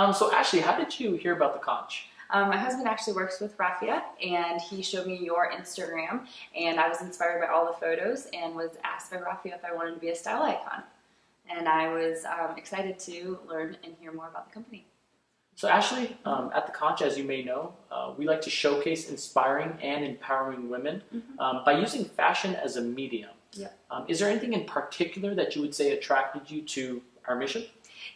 Um, so Ashley, how did you hear about the Kaanch? Um, my husband actually works with Rafia and he showed me your Instagram, and I was inspired by all the photos, and was asked by Rafia if I wanted to be a style icon, and I was um, excited to learn and hear more about the company. So Ashley, um, at the Kaanch, as you may know, uh, we like to showcase inspiring and empowering women Mhm. um, by using fashion as a medium. Yep. Um, is there anything in particular that you would say attracted you to our mission?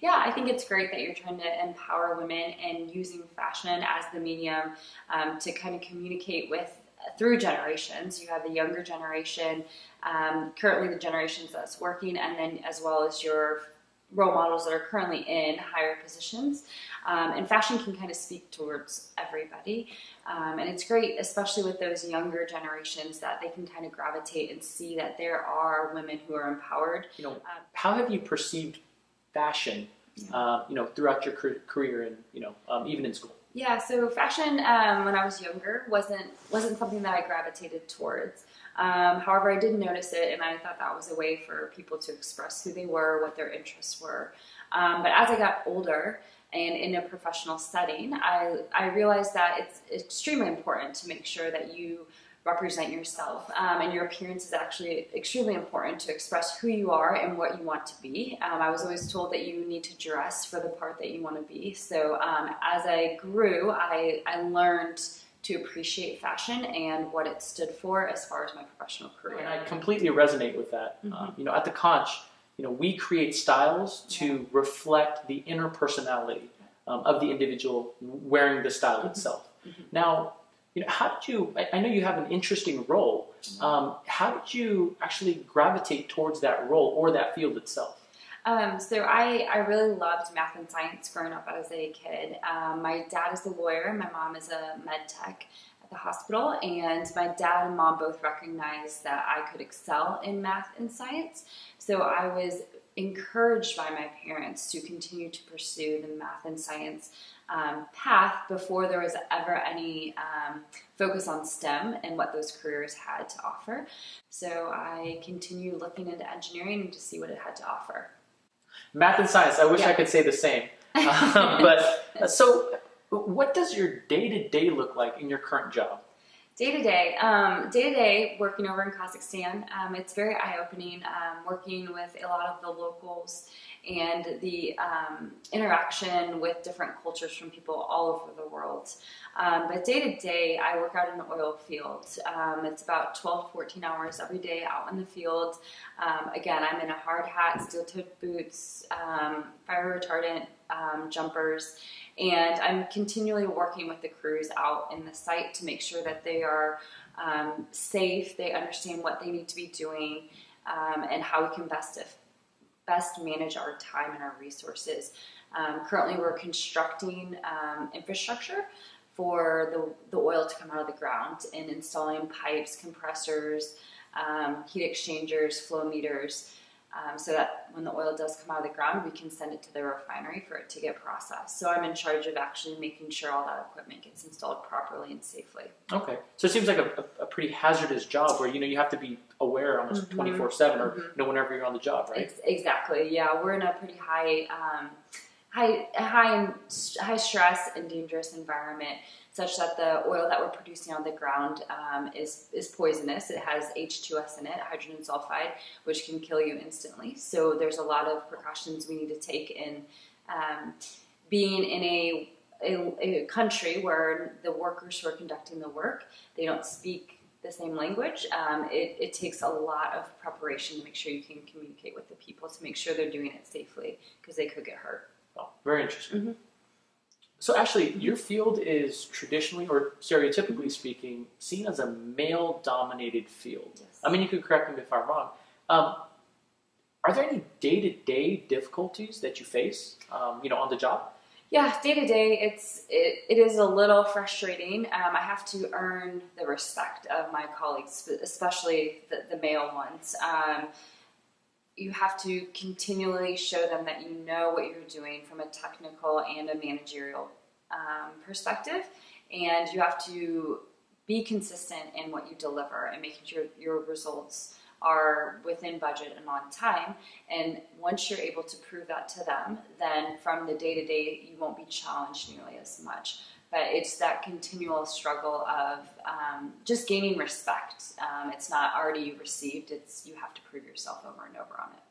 Yeah, I think it's great that you're trying to empower women and using fashion as the medium um, to kind of communicate with through generations. You have the younger generation, um, currently the generations that's working, and then as well as your role models that are currently in higher positions. Um, and fashion can kind of speak towards everybody. Um, and it's great, especially with those younger generations, that they can kind of gravitate and see that there are women who are empowered. You know, Um, how have you perceived fashion, Yeah. uh, you know, throughout your career and you know, um, even in school? Yeah, so fashion um, when I was younger wasn't wasn't something that I gravitated towards. Um, however, I did notice it, and I thought that was a way for people to express who they were, what their interests were. Um, but as I got older and in a professional setting, I I realized that it's extremely important to make sure that you represent yourself, um, and your appearance is actually extremely important to express who you are and what you want to be. Um, I was always told that you need to dress for the part that you want to be. So um, as I grew, I, I learned to appreciate fashion and what it stood for as far as my professional career. And I completely resonate with that. Mhm. Um, you know, at the Kaanch, you know, we create styles to reflect the inner personality um, of the individual wearing the style Mhm. itself. Mhm. Now, you know, how did you? I, I know you have an interesting role. Um, how did you actually gravitate towards that role or that field itself? Um, so I, I really loved math and science growing up as a kid. Um, my dad is a lawyer, my mom is a med tech at the hospital, and my dad and mom both recognized that I could excel in math and science. So I was encouraged by my parents to continue to pursue the math and science um, path before there was ever any um, focus on STEM and what those careers had to offer. So I continued looking into engineering to see what it had to offer. Math and science. I wish Yeah. I could say the same. Um, but so, what does your day to day look like in your current job? Day to day, um, day to day, working over in Kazakhstan, um, it's very eye opening. Um, working with a lot of the locals and the um, interaction with different cultures from people all over the world. Um, but day to day, I work out in the oil field. Um, it's about 12, 14 hours every day out in the field. Again, I'm in a hard hat, steel toed boots, fire retardant um, jumpers, and I'm continually working with the crews out in the site to make sure that they are um, safe, they understand what they need to be doing, um, and how we can best best manage our time and our resources. Um, currently, we're constructing um, infrastructure for the, the oil to come out of the ground and installing pipes, compressors, um, heat exchangers, flow meters, um, so that when the oil does come out of the ground, we can send it to the refinery for it to get processed. So I'm in charge of actually making sure all that equipment gets installed properly and safely. Okay, so it seems like a, a, pretty hazardous job where you know you have to be aware almost Mhm. twenty four seven, or Mhm. you know whenever you're on the job, right? Ex- exactly. Yeah, we're in a pretty high, um, high, high, high stress and dangerous environment, such that the oil that we're producing on the ground um, is is poisonous. It has H2S in it, hydrogen sulfide, which can kill you instantly. So there's a lot of precautions we need to take in um, being in a, a a country where the workers who are conducting the work they don't speak the same language. Um, it, it takes a lot of preparation to make sure you can communicate with the people to make sure they're doing it safely because they could get hurt. Oh, very interesting. Mhm. So, actually, your field is traditionally, or stereotypically speaking, seen as a male-dominated field. Yes. I mean, you could correct me if I'm wrong. Um, are there any day-to-day difficulties that you face, um, you know, on the job? Yeah, day to day, it's it, it is a little frustrating. Um, I have to earn the respect of my colleagues, especially the, the male ones. You have to continually show them that you know what you're doing from a technical and a managerial um, perspective, and you have to be consistent in what you deliver and making sure your results are within budget and on time. And once you're able to prove that to them, then from the day to day, you won't be challenged nearly as much. But it's that continual struggle of um, just gaining respect. Um, it's not already received; it's you have to prove yourself over and over on it.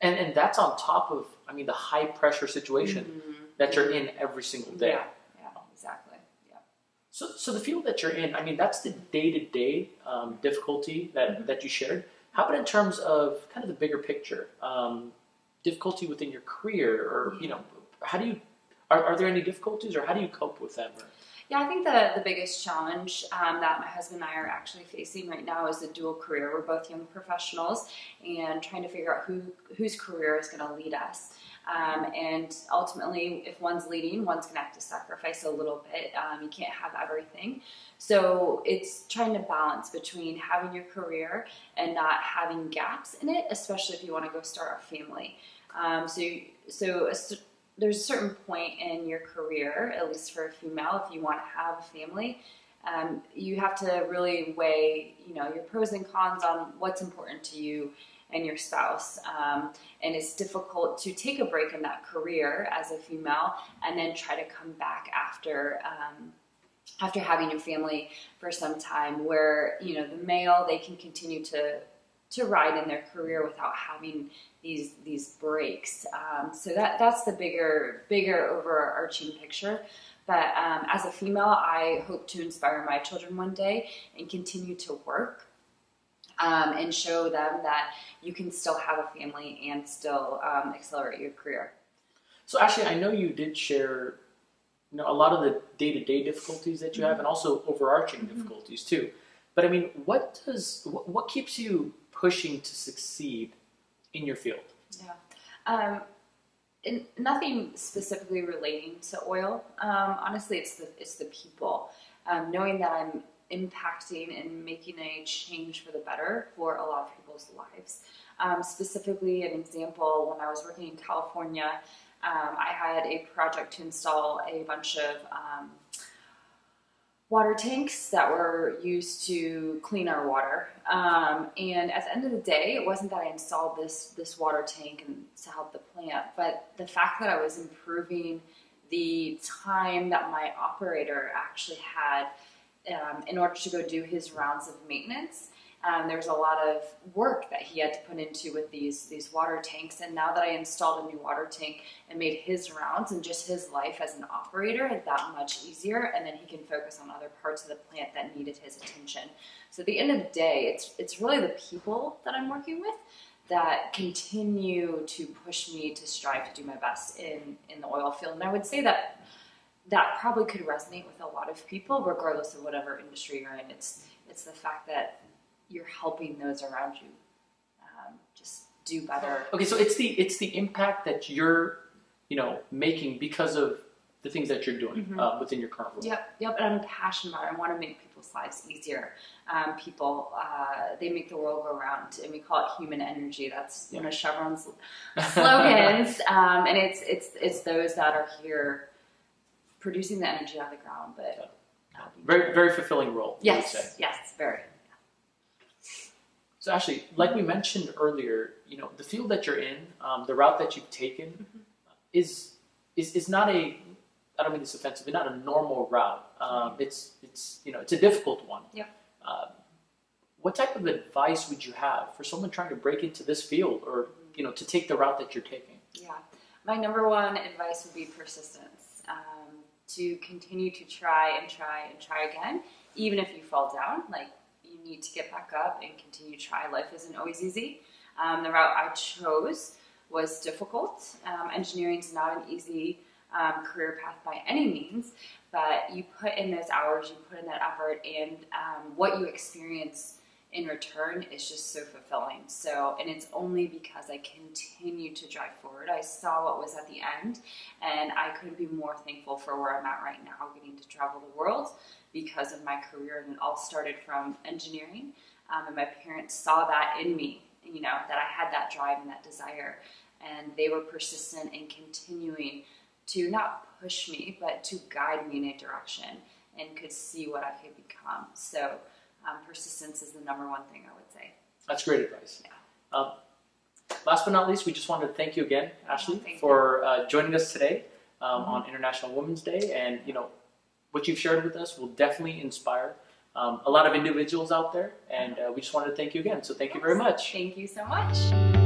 And and that's on top of, I mean, the high pressure situation Mm-hmm. that you're in every single day. Yeah, yeah, exactly. Yeah. So, so the field that you're in, I mean, that's the day-to-day um, difficulty that, Mm-hmm. that you shared. How about in terms of kind of the bigger picture, um, difficulty within your career, or you know, how do you? Are, are there any difficulties, or how do you cope with them? Yeah, I think the, the biggest challenge um, that my husband and I are actually facing right now is a dual career. We're both young professionals and trying to figure out who whose career is going to lead us. Um, and ultimately, if one's leading, one's going to have to sacrifice a little bit. Um, you can't have everything. So it's trying to balance between having your career and not having gaps in it, especially if you want to go start a family. Um, so, so there's a certain point in your career, at least for a female, if you want to have a family, um, you have to really weigh, you know, your pros and cons on what's important to you and your spouse. Um, and it's difficult to take a break in that career as a female and then try to come back after. Um, after having your family for some time, where you know the male they can continue to to ride in their career without having these these breaks. Um, so that that's the bigger bigger overarching picture. But um, as a female, I hope to inspire my children one day and continue to work um, and show them that you can still have a family and still um, accelerate your career. so, actually, I know you did share, you know, a lot of the day-to-day difficulties that you have, and also overarching difficulties too. But I mean, what does what, what keeps you pushing to succeed in your field? Yeah. Um, and nothing specifically relating to oil. Um, honestly, it's the it's the people. Um, knowing that I'm impacting and making a change for the better for a lot of people's lives. Um, specifically, an example when I was working in California, um, I had a project to install a bunch of um, water tanks that were used to clean our water. Um, and at the end of the day, it wasn't that I installed this this water tank and to help the plant, but the fact that I was improving the time that my operator actually had um, in order to go do his rounds of maintenance. Um, there was a lot of work that he had to put into with these these water tanks, and now that I installed a new water tank and made his rounds and just his life as an operator that much easier, and then he can focus on other parts of the plant that needed his attention. So at the end of the day, it's it's really the people that I'm working with that continue to push me to strive to do my best in in the oil field, and I would say that that probably could resonate with a lot of people, regardless of whatever industry you're in. It's it's the fact that you're helping those around you um, just do better. Okay, so it's the it's the impact that you're, you know, making because of the things that you're doing Mhm. uh, within your current role. Yep, yep. And I'm passionate about it. I want to make people's lives easier. Um, people, uh, they make the world go round, and we call it human energy. That's one of Chevron's slogans, um, and it's it's it's those that are here producing the energy out of the ground, but helping Very very fulfilling role. I would say. yes, yes, very. So actually, like we mentioned earlier, you know, the field that you're in, um, the route that you've taken, Mm-hmm. is is is not a. I don't mean this offensively, not a normal route. Um, it's it's you know it's a difficult one. Yep. Uh, what type of advice would you have for someone trying to break into this field, or you know, to take the route that you're taking? Yeah, my number one advice would be persistence. Um, to continue to try and try and try again, even if you fall down. Like you need to get back up and continue to try. Life isn't always easy. Um, the route I chose was difficult. Um, engineering is not an easy um, career path by any means, but you put in those hours, you put in that effort, and um, what you experience in return is just so fulfilling. So, and it's only because I continue to drive forward. I saw what was at the end, and I couldn't be more thankful for where I'm at right now, getting to travel the world because of my career. And it all started from engineering, um, and my parents saw that in me, you know, that I had that drive and that desire, and they were persistent in continuing to not push me, but to guide me in a direction and could see what I could become. So, um, persistence is the number one thing I would say. That's great advice. Yeah. Um, last but not least, we just wanted to thank you again, Ashley, Thank for uh, joining us today um, Mhm. on International Women's Day. And you know, what you've shared with us will definitely inspire um, a lot of individuals out there. And uh, we just wanted to thank you again. So thank you very much. Thank you so much.